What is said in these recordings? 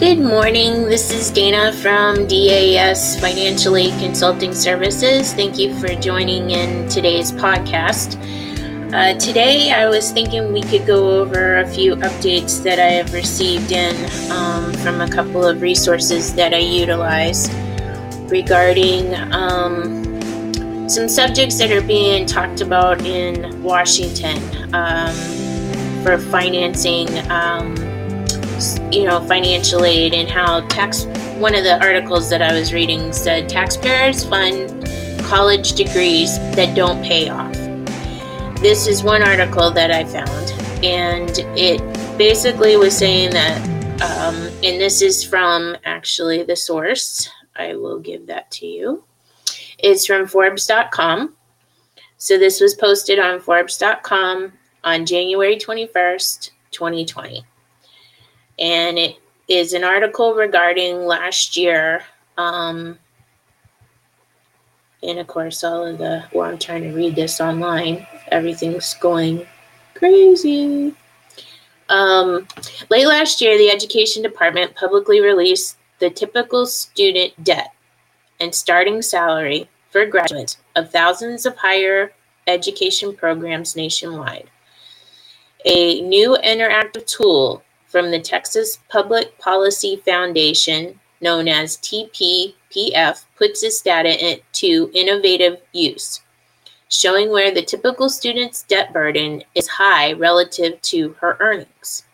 Good morning. This is Dana from DAS Financial Aid Consulting Services. Thank you for joining in today's podcast. Uh, today, I was thinking we could go over a few updates that I have received in um, from a couple of resources that I utilize regarding um, some subjects that are being talked about in Washington um, for financing um, you know, financial aid and how tax. One of the articles that I was reading said taxpayers fund college degrees that don't pay off. This is one article that I found, and it basically was saying that, um, and this is from actually the source. I will give that to you. It's from Forbes.com. So this was posted on Forbes.com on January 21st, 2020 and it is an article regarding last year. Um, and of course, all of the, well, I'm trying to read this online. Everything's going crazy. Um, late last year, the Education Department publicly released the typical student debt and starting salary for graduates of thousands of higher education programs nationwide. A new interactive tool from the Texas Public Policy Foundation, known as TPPF, puts this data to innovative use, showing where the typical student's debt burden is high relative to her earnings.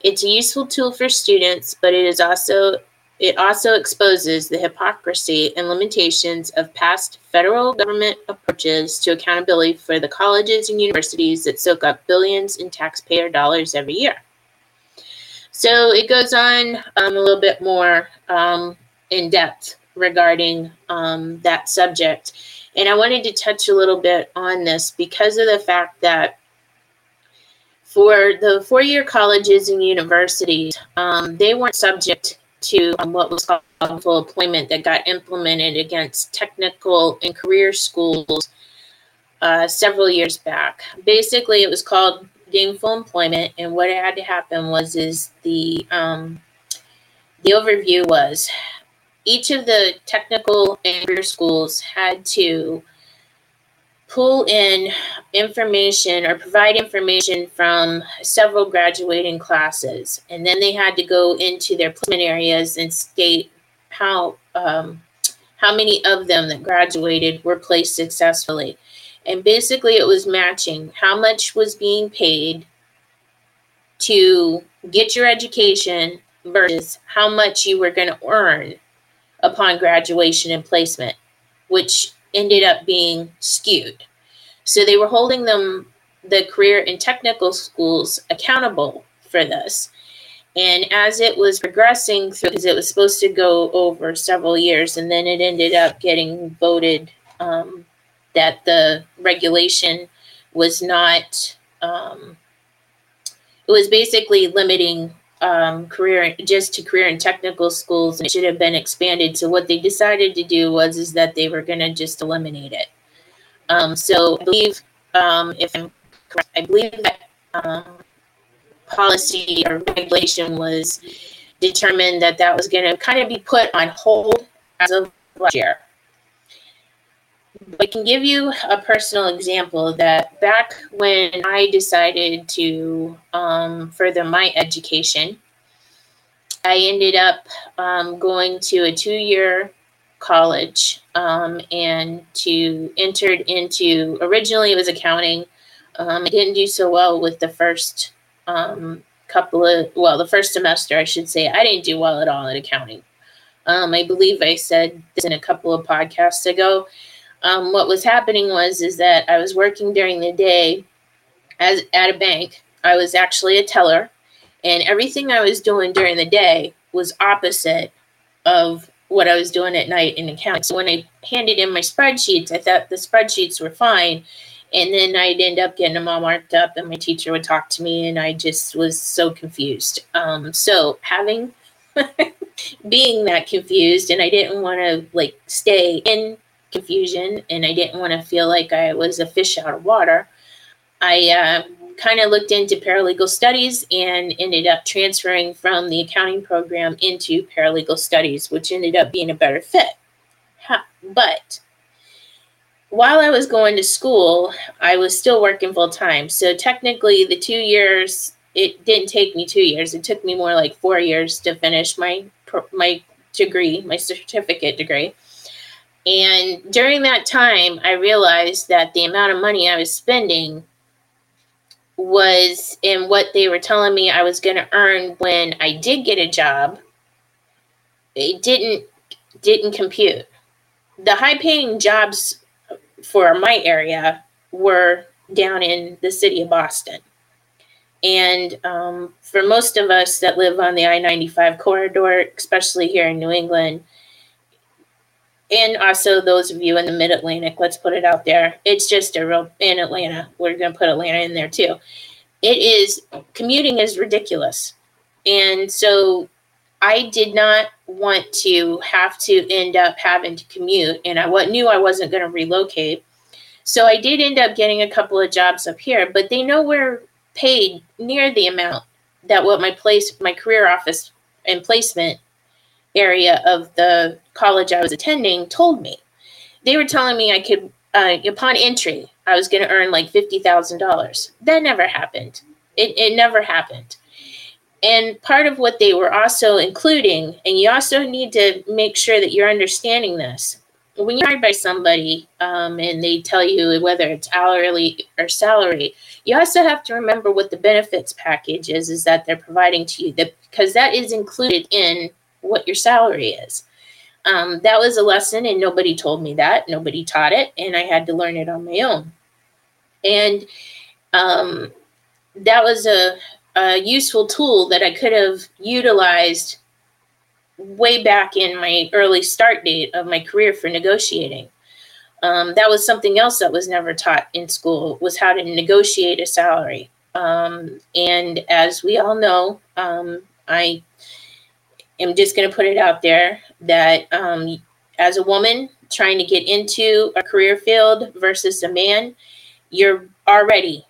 It's a useful tool for students, but it is also it also exposes the hypocrisy and limitations of past federal government approaches to accountability for the colleges and universities that soak up billions in taxpayer dollars every year. So it goes on um, a little bit more um, in depth regarding um, that subject. And I wanted to touch a little bit on this because of the fact that for the four year colleges and universities, um, they weren't subject to um, what was called full employment that got implemented against technical and career schools uh, several years back. Basically, it was called gainful employment, and what had to happen was is the um, the overview was each of the technical and career schools had to pull in information or provide information from several graduating classes, and then they had to go into their placement areas and state how um, how many of them that graduated were placed successfully. And basically, it was matching how much was being paid to get your education versus how much you were going to earn upon graduation and placement, which ended up being skewed. So they were holding them, the career and technical schools, accountable for this. And as it was progressing through, because it was supposed to go over several years, and then it ended up getting voted um, that the regulation was not um, it was basically limiting um, career just to career and technical schools and it should have been expanded. So what they decided to do was is that they were going to just eliminate it. Um, so i believe um, if i'm correct i believe that um, policy or regulation was determined that that was going to kind of be put on hold as of last year I can give you a personal example that back when I decided to um, further my education, I ended up um, going to a two year college um, and to entered into originally it was accounting. Um, I didn't do so well with the first um, couple of well the first semester I should say I didn't do well at all at accounting. Um, I believe I said this in a couple of podcasts ago um, what was happening was is that I was working during the day as at a bank. I was actually a teller, and everything I was doing during the day was opposite of what I was doing at night in accounting. So when I handed in my spreadsheets, I thought the spreadsheets were fine. And then I'd end up getting them all marked up, and my teacher would talk to me, and I just was so confused. Um, so having being that confused, and I didn't want to like stay in confusion and I didn't want to feel like I was a fish out of water, I uh, kind of looked into paralegal studies and ended up transferring from the accounting program into paralegal studies, which ended up being a better fit. But while I was going to school, I was still working full time. So technically, the two years it didn't take me two years. It took me more like four years to finish my my degree, my certificate degree. And during that time, I realized that the amount of money I was spending was in what they were telling me I was going to earn when I did get a job. It didn't didn't compute. The high paying jobs for my area were down in the city of Boston. And um, for most of us that live on the I 95 corridor, especially here in New England, and also those of you in the mid Atlantic, let's put it out there. It's just a real, in Atlanta, we're going to put Atlanta in there too. It is, commuting is ridiculous. And so I did not want to have to end up having to commute, and I knew I wasn't going to relocate. So I did end up getting a couple of jobs up here, but they nowhere paid near the amount that what my place, my career office and placement area of the college I was attending told me. They were telling me I could, uh, upon entry, I was going to earn like $50,000. That never happened. It, it never happened. And part of what they were also including, and you also need to make sure that you're understanding this, when you're hired by somebody um, and they tell you whether it's hourly or salary, you also have to remember what the benefits package is, is that they're providing to you, that, because that is included in what your salary is. Um, that was a lesson, and nobody told me that. Nobody taught it, and I had to learn it on my own. And um, that was a, a useful tool that I could have utilized way back in my early start date of my career for negotiating. Um, that was something else that was never taught in school was how to negotiate a salary. Um, and as we all know, um, I am just going to put it out there that um, as a woman trying to get into a career field versus a man, you're already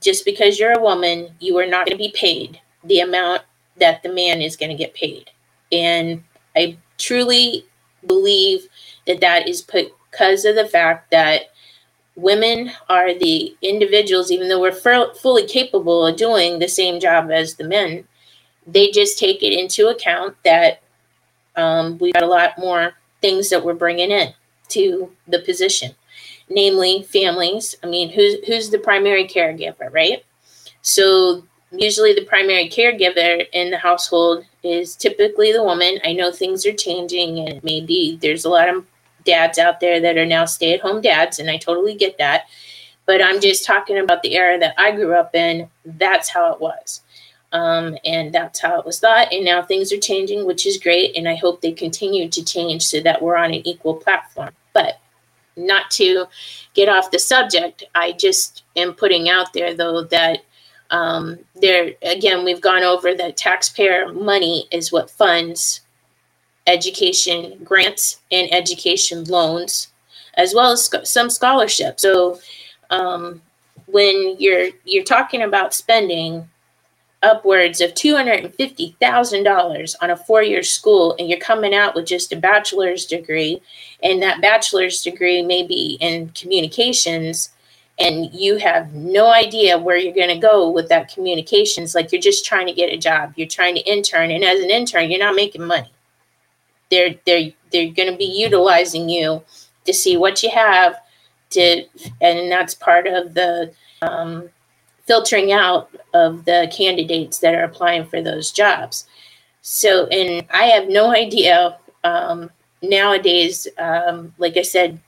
just because you're a woman, you are not going to be paid the amount that the man is going to get paid. And I truly believe that that is because of the fact that women are the individuals, even though we're fully capable of doing the same job as the men, they just take it into account that um, we've got a lot more things that we're bringing in to the position, namely families. I mean, who's who's the primary caregiver, right? So usually the primary caregiver in the household is typically the woman. I know things are changing and maybe there's a lot of dads out there that are now stay at home dads, and I totally get that. But I'm just talking about the era that I grew up in. That's how it was. Um, and that's how it was thought. And now things are changing, which is great. And I hope they continue to change so that we're on an equal platform. But not to get off the subject, I just am putting out there, though, that um, there again, we've gone over that taxpayer money is what funds education grants and education loans, as well as sc- some scholarships. So um, when you're you're talking about spending upwards of $250,000 on a four year school and you're coming out with just a bachelor's degree, and that bachelor's degree may be in communications, and you have no idea where you're going to go with that communications, like you're just trying to get a job, you're trying to intern, and as an intern, you're not making money. They're, they're, they're going to be utilizing you to see what you have to, and that's part of the, um, filtering out of the candidates that are applying for those jobs. So, and I have no idea um, nowadays, um, like I said,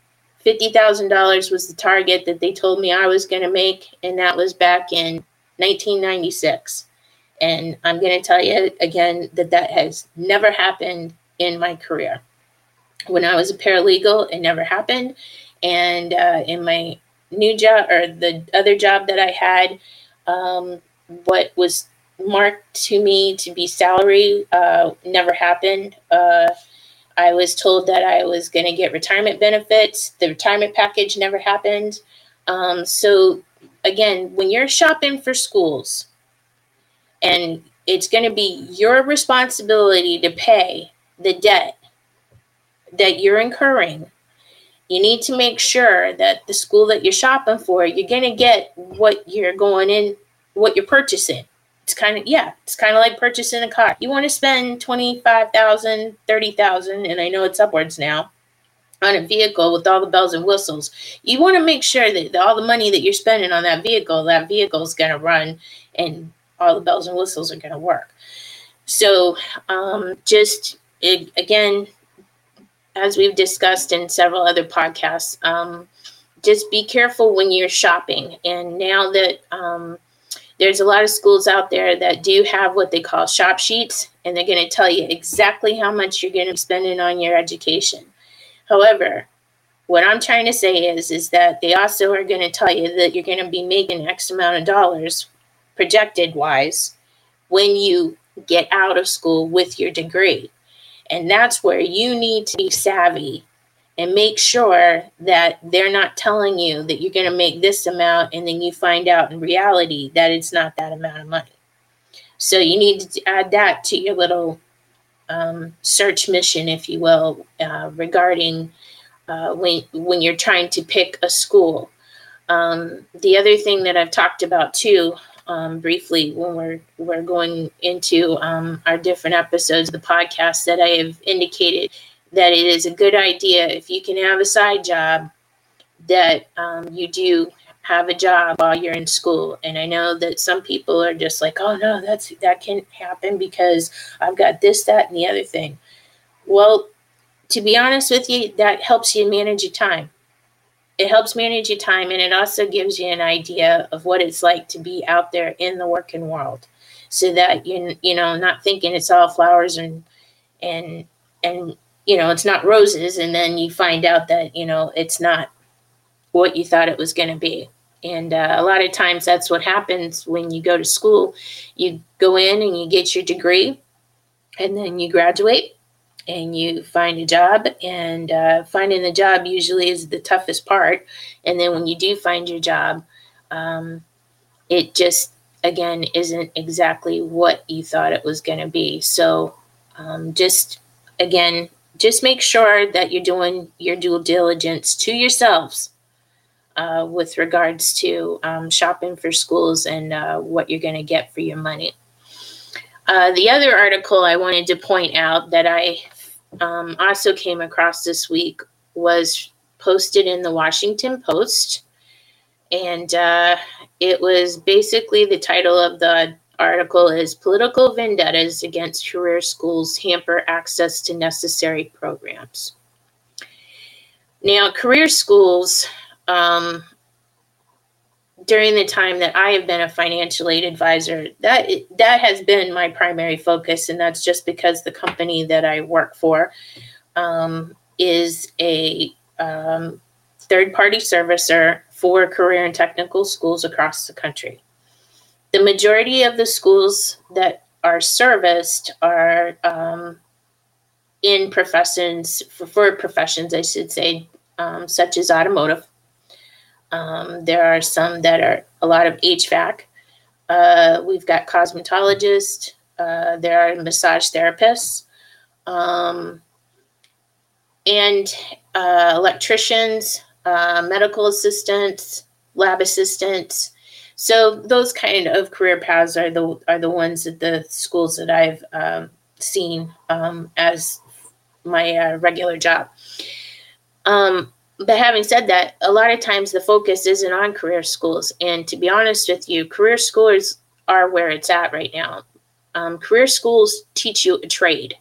$50,000 was the target that they told me I was going to make, and that was back in 1996. And I'm going to tell you again that that has never happened in my career. When I was a paralegal, it never happened. And uh, in my new job or the other job that I had, um, what was marked to me to be salary uh, never happened. Uh, I was told that I was going to get retirement benefits. The retirement package never happened. Um, so again, when you're shopping for schools, and it's going to be your responsibility to pay the debt that you're incurring, you need to make sure that the school that you're shopping for, you're to get what you're going in, what you're purchasing. It's kind of, yeah, it's kind of like purchasing a car. You want to spend 25,000, 30,000, and I know it's upwards now on a vehicle with all the bells and whistles. You want to make sure that all the money that you're spending on that vehicle, that vehicle is to run and all the bells and whistles are to work. So, um, just it, again, as we've discussed in several other podcasts, um, just be careful when you're shopping. And now that um, there's a lot of schools out there that do have what they call shop sheets, and they're going to tell you exactly how much you're going to be spending on your education. However, what I'm trying to say is, is that they also are going to tell you that you're going to be making X amount of dollars projected wise when you get out of school with your degree. And that's where you need to be savvy and make sure that they're not telling you that you're going to make this amount and then you find out in reality that it's not that amount of money. So you need to add that to your little um, search mission, if you will, uh, regarding uh, when when you're trying to pick a school. Um, the other thing that I've talked about too um, briefly when we're we're going into um, our different episodes of the podcast that I have indicated that it is a good idea if you can have a side job that um, you do have a job while you're in school. And I know that some people are just like, oh no, that's that can't happen because I've got this, that, and the other thing. Well, to be honest with you, that helps you manage your time it helps manage your time and it also gives you an idea of what it's like to be out there in the working world. So that you you know not thinking it's all flowers and and and you know it's not roses and then you find out that you know it's not what you thought it was going to be. And uh, a lot of times that's what happens when you go to school. You go in and you get your degree and then you graduate and you find a job and uh, finding the job usually is the toughest part. And then when you do find your job um, it just again isn't exactly what you thought it was going to be. So um, just again just make sure that you're doing your due diligence to yourselves uh, with regards to um, shopping for schools and uh, what you're going to get for your money uh, the other article I wanted to point out that I um, also came across this week was posted in the Washington Post. And uh, it was basically the title of the article is Political Vendettas Against Career Schools Hamper Access to Necessary Programs. Now, career schools, um, during the time that I have been a financial aid advisor, that that has been my primary focus, and that's just because the company that I work for um, is a um, third-party servicer for career and technical schools across the country. The majority of the schools that are serviced are um, in professions for, for, professions, I should say, um, such as automotive um, there are some that are a lot of HVAC. Uh, we've got cosmetologists. Uh, there are massage therapists. Um, and uh, electricians, uh, medical assistants, lab assistants. So those kind of career paths are the are the ones at the schools that I've um, seen um, as my uh, regular job. Um, but having said that, a lot of times the focus isn't on career schools. And to be honest with you, career schools are where it's at right now. Um, career schools teach you a trade,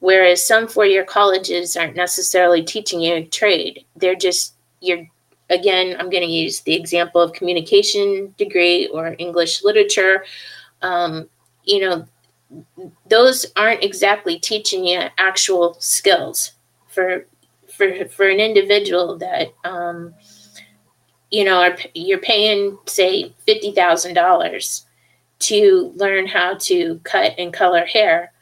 whereas some four year colleges aren't necessarily teaching you a trade. They're just, you're, again, I'm going to use the example of communication degree or English literature. Um, you know, those aren't exactly teaching you actual skills for for for an individual that um, you know are, you're paying say fifty thousand dollars to learn how to cut and color hair.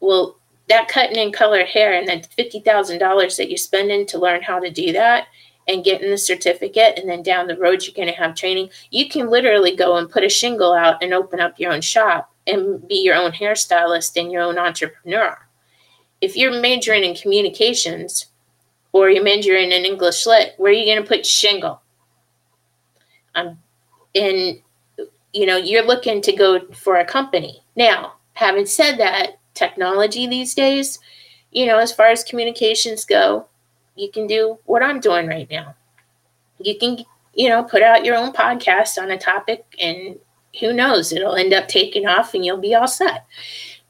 Well, that cutting and color hair and that fifty thousand dollars that you're spending to learn how to do that and getting the certificate and then down the road you're going to have training you can literally go and put a shingle out and open up your own shop and be your own hairstylist and your own entrepreneur if you're majoring in communications or you're majoring in an english lit where are you going to put shingle um, and you know you're looking to go for a company now having said that technology these days you know as far as communications go you can do what I'm doing right now. You can, you know, put out your own podcast on a topic and who knows, it'll end up taking off and you'll be all set.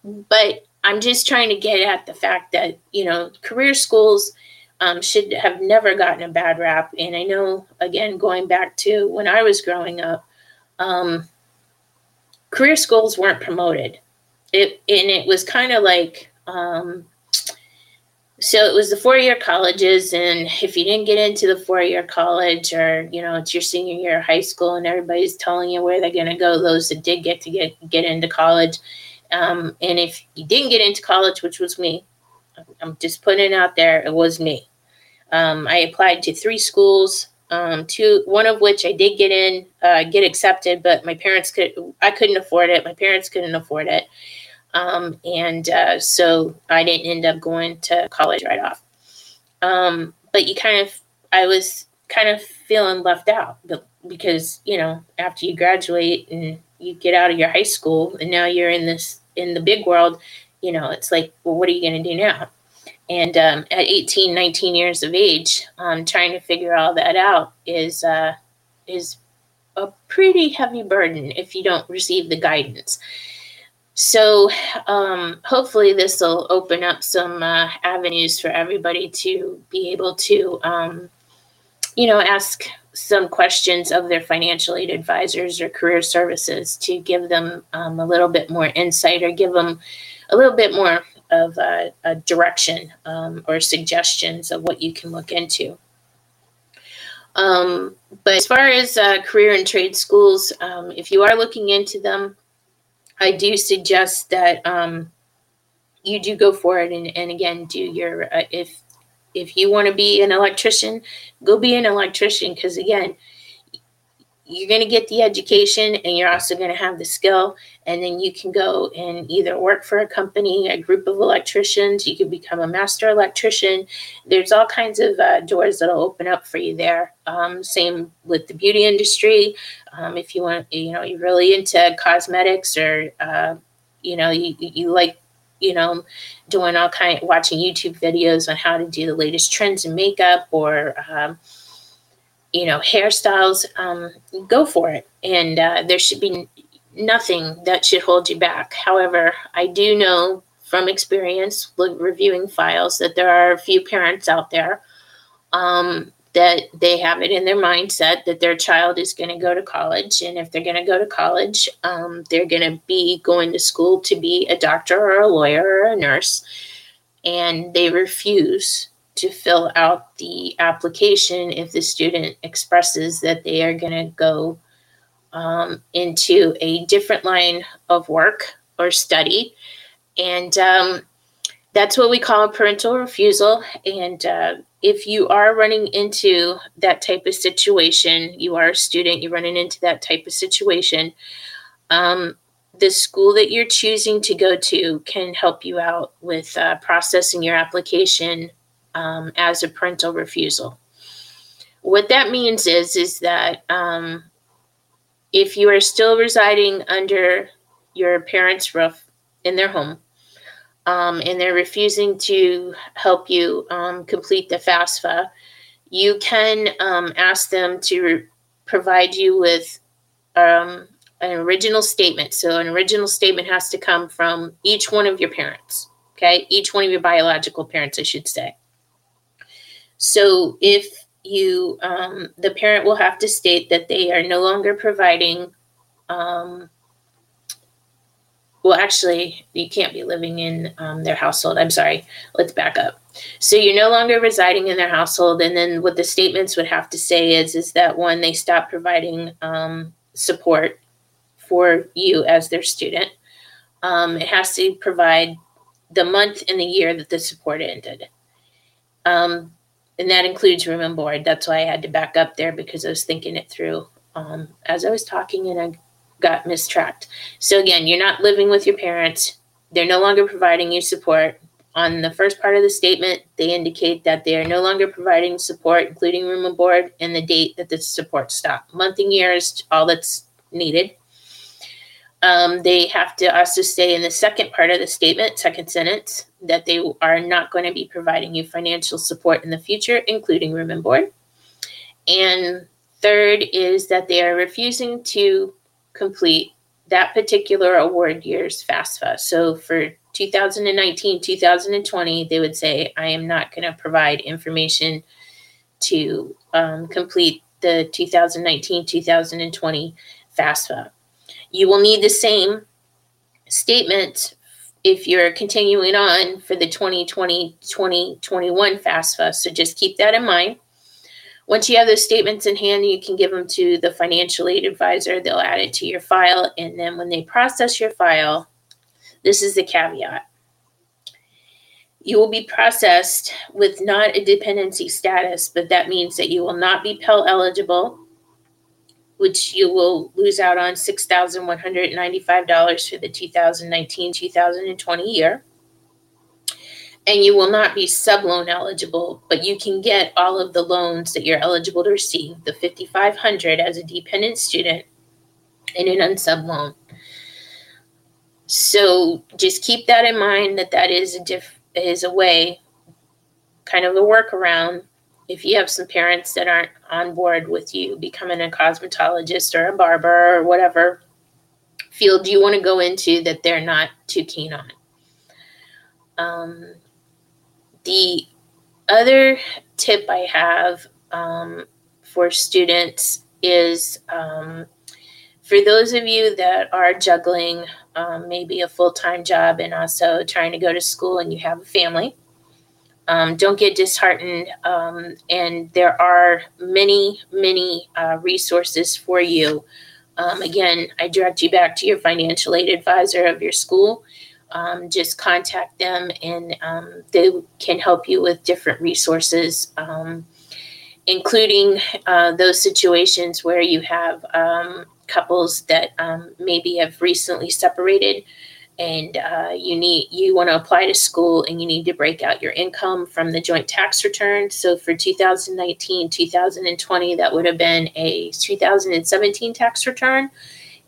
But I'm just trying to get at the fact that, you know, career schools um, should have never gotten a bad rap. And I know, again, going back to when I was growing up, um, career schools weren't promoted. It, and it was kind of like, um, so it was the four year colleges and if you didn't get into the four year college or you know it's your senior year of high school and everybody's telling you where they're going to go those that did get to get get into college um, and if you didn't get into college which was me i'm just putting it out there it was me um, i applied to three schools um, two one of which i did get in uh, get accepted but my parents could i couldn't afford it my parents couldn't afford it um, and uh, so I didn't end up going to college right off. Um, but you kind of, I was kind of feeling left out because, you know, after you graduate and you get out of your high school and now you're in this, in the big world, you know, it's like, well, what are you going to do now? And um, at 18, 19 years of age, um, trying to figure all that out is, uh, is a pretty heavy burden if you don't receive the guidance. So um, hopefully this will open up some uh, avenues for everybody to be able to, um, you know, ask some questions of their financial aid advisors or career services to give them um, a little bit more insight or give them a little bit more of a, a direction um, or suggestions of what you can look into. Um, but as far as uh, career and trade schools, um, if you are looking into them, I do suggest that um, you do go for it and, and again do your uh, if if you want to be an electrician, go be an electrician because again, you're going to get the education and you're also going to have the skill and then you can go and either work for a company a group of electricians you can become a master electrician. There's all kinds of uh, doors that'll open up for you there. Um, same with the beauty industry. Um, if you want you know you're really into cosmetics or uh, you know you, you like you know doing all kind watching youtube videos on how to do the latest trends in makeup or um, you know, hairstyles, um, go for it. And uh, there should be nothing that should hold you back. However, I do know from experience reviewing files that there are a few parents out there um, that they have it in their mindset that their child is going to go to college. And if they're going to go to college, um, they're going to be going to school to be a doctor or a lawyer or a nurse. And they refuse to fill out the application if the student expresses that they are going to go um, into a different line of work or study. And um, that's what we call a parental refusal. And uh, if you are running into that type of situation, you are a student, you're running into that type of situation, um, the school that you're choosing to go to can help you out with uh, processing your application um, as a parental refusal. What that means is is that um, if you are still residing under your parents' roof in their home, um, and they're refusing to help you um, complete the FAFSA, you can um, ask them to re- provide you with um, an original statement. So, an original statement has to come from each one of your parents, okay? Each one of your biological parents, I should say. So if you, um, the parent will have to state that they are no longer providing, um, well, actually, you can't be living in um, their household. I'm sorry. Let's back up. So you're no longer residing in their household, and then what the statements would have to say is, is that one, they stop providing um, support for you as their student. Um, it has to provide the month and the year that the support ended. Um, and that includes room and board. That's why I had to back up there because I was thinking it through um, as I was talking and I got mistracked. So again, you're not living with your parents. They're no longer providing you support. On the first part of the statement, they indicate that they are no longer providing support, including room and board, and the date that the support stopped. Month and year is all that's needed. Um, they have to also say in the second part of the statement, second sentence, that they are not going to be providing you financial support in the future, including room and board. And third is that they are refusing to complete that particular award year's FAFSA. So for 2019, 2020, they would say, I am not going to provide information to um, complete the 2019, 2020 FAFSA. You will need the same statement if you're continuing on for the 2020 2021 FAFSA. So just keep that in mind. Once you have those statements in hand, you can give them to the financial aid advisor. They'll add it to your file. And then when they process your file, this is the caveat. You will be processed with not a dependency status, but that means that you will not be Pell eligible, which you will lose out on $6,195 for the 2019 2020 year and you will not be sub loan eligible, but you can get all of the loans that you're eligible to receive, the 5500 as a dependent student in an unsub loan. So just keep that in mind that that is a diff is a way kind of a workaround if you have some parents that aren't on board with you becoming a cosmetologist or a barber or whatever field you want to go into that they're not too keen on. Um, the other tip I have um, for students is um, for those of you that are juggling um, maybe a full time job and also trying to go to school and you have a family, um, don't get disheartened. Um, and there are many, many uh, resources for you. Um, again, I direct you back to your financial aid advisor of your school um, just contact them and um, they can help you with different resources, um, including uh, those situations where you have couples that maybe have recently separated and uh, you need you want to apply to school and you need to break out your income from the joint tax return so for 2019 2020 that would have been a 2017 tax return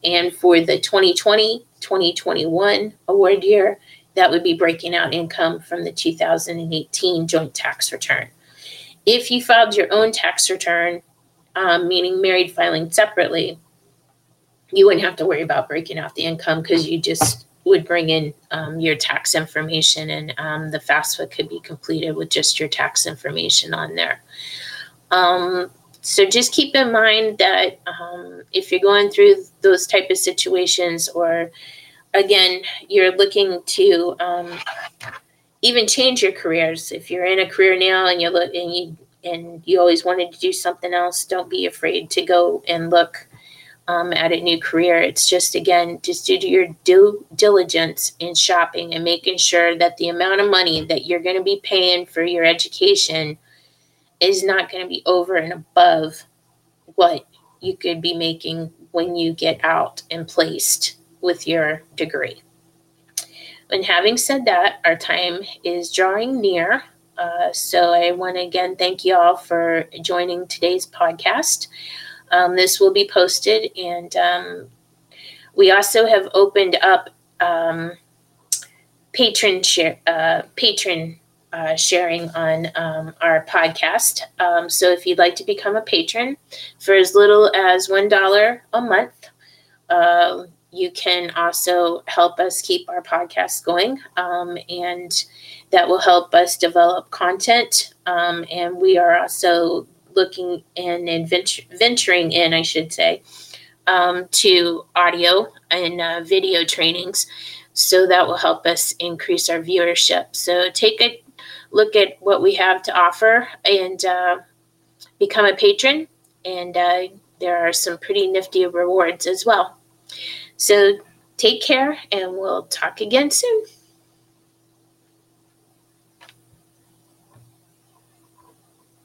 and for the 2020 2021 award year, that would be breaking out income from the 2018 joint tax return. If you filed your own tax return, um, meaning married filing separately, you wouldn't have to worry about breaking out the income because you just would bring in um, your tax information and um, the FAFSA could be completed with just your tax information on there. Um, so just keep in mind that um, if you're going through those type of situations or again you're looking to um, even change your careers if you're in a career now and you're looking and you and you always wanted to do something else don't be afraid to go and look um, at a new career it's just again just do your due diligence in shopping and making sure that the amount of money that you're going to be paying for your education is not going to be over and above what you could be making when you get out and placed with your degree. And having said that, our time is drawing near. Uh, so I want to again thank you all for joining today's podcast. Um, this will be posted, and um, we also have opened up um, patron share, uh, patron uh, sharing on um, our podcast. Um, so if you'd like to become a patron for as little as $1 a month, uh, you can also help us keep our podcast going. Um, and that will help us develop content. Um, and we are also looking and venturing in, I should say, um, to audio and uh, video trainings. So that will help us increase our viewership. So take a look at what we have to offer and uh, become a patron. And uh, there are some pretty nifty rewards as well. So take care, and we'll talk again soon.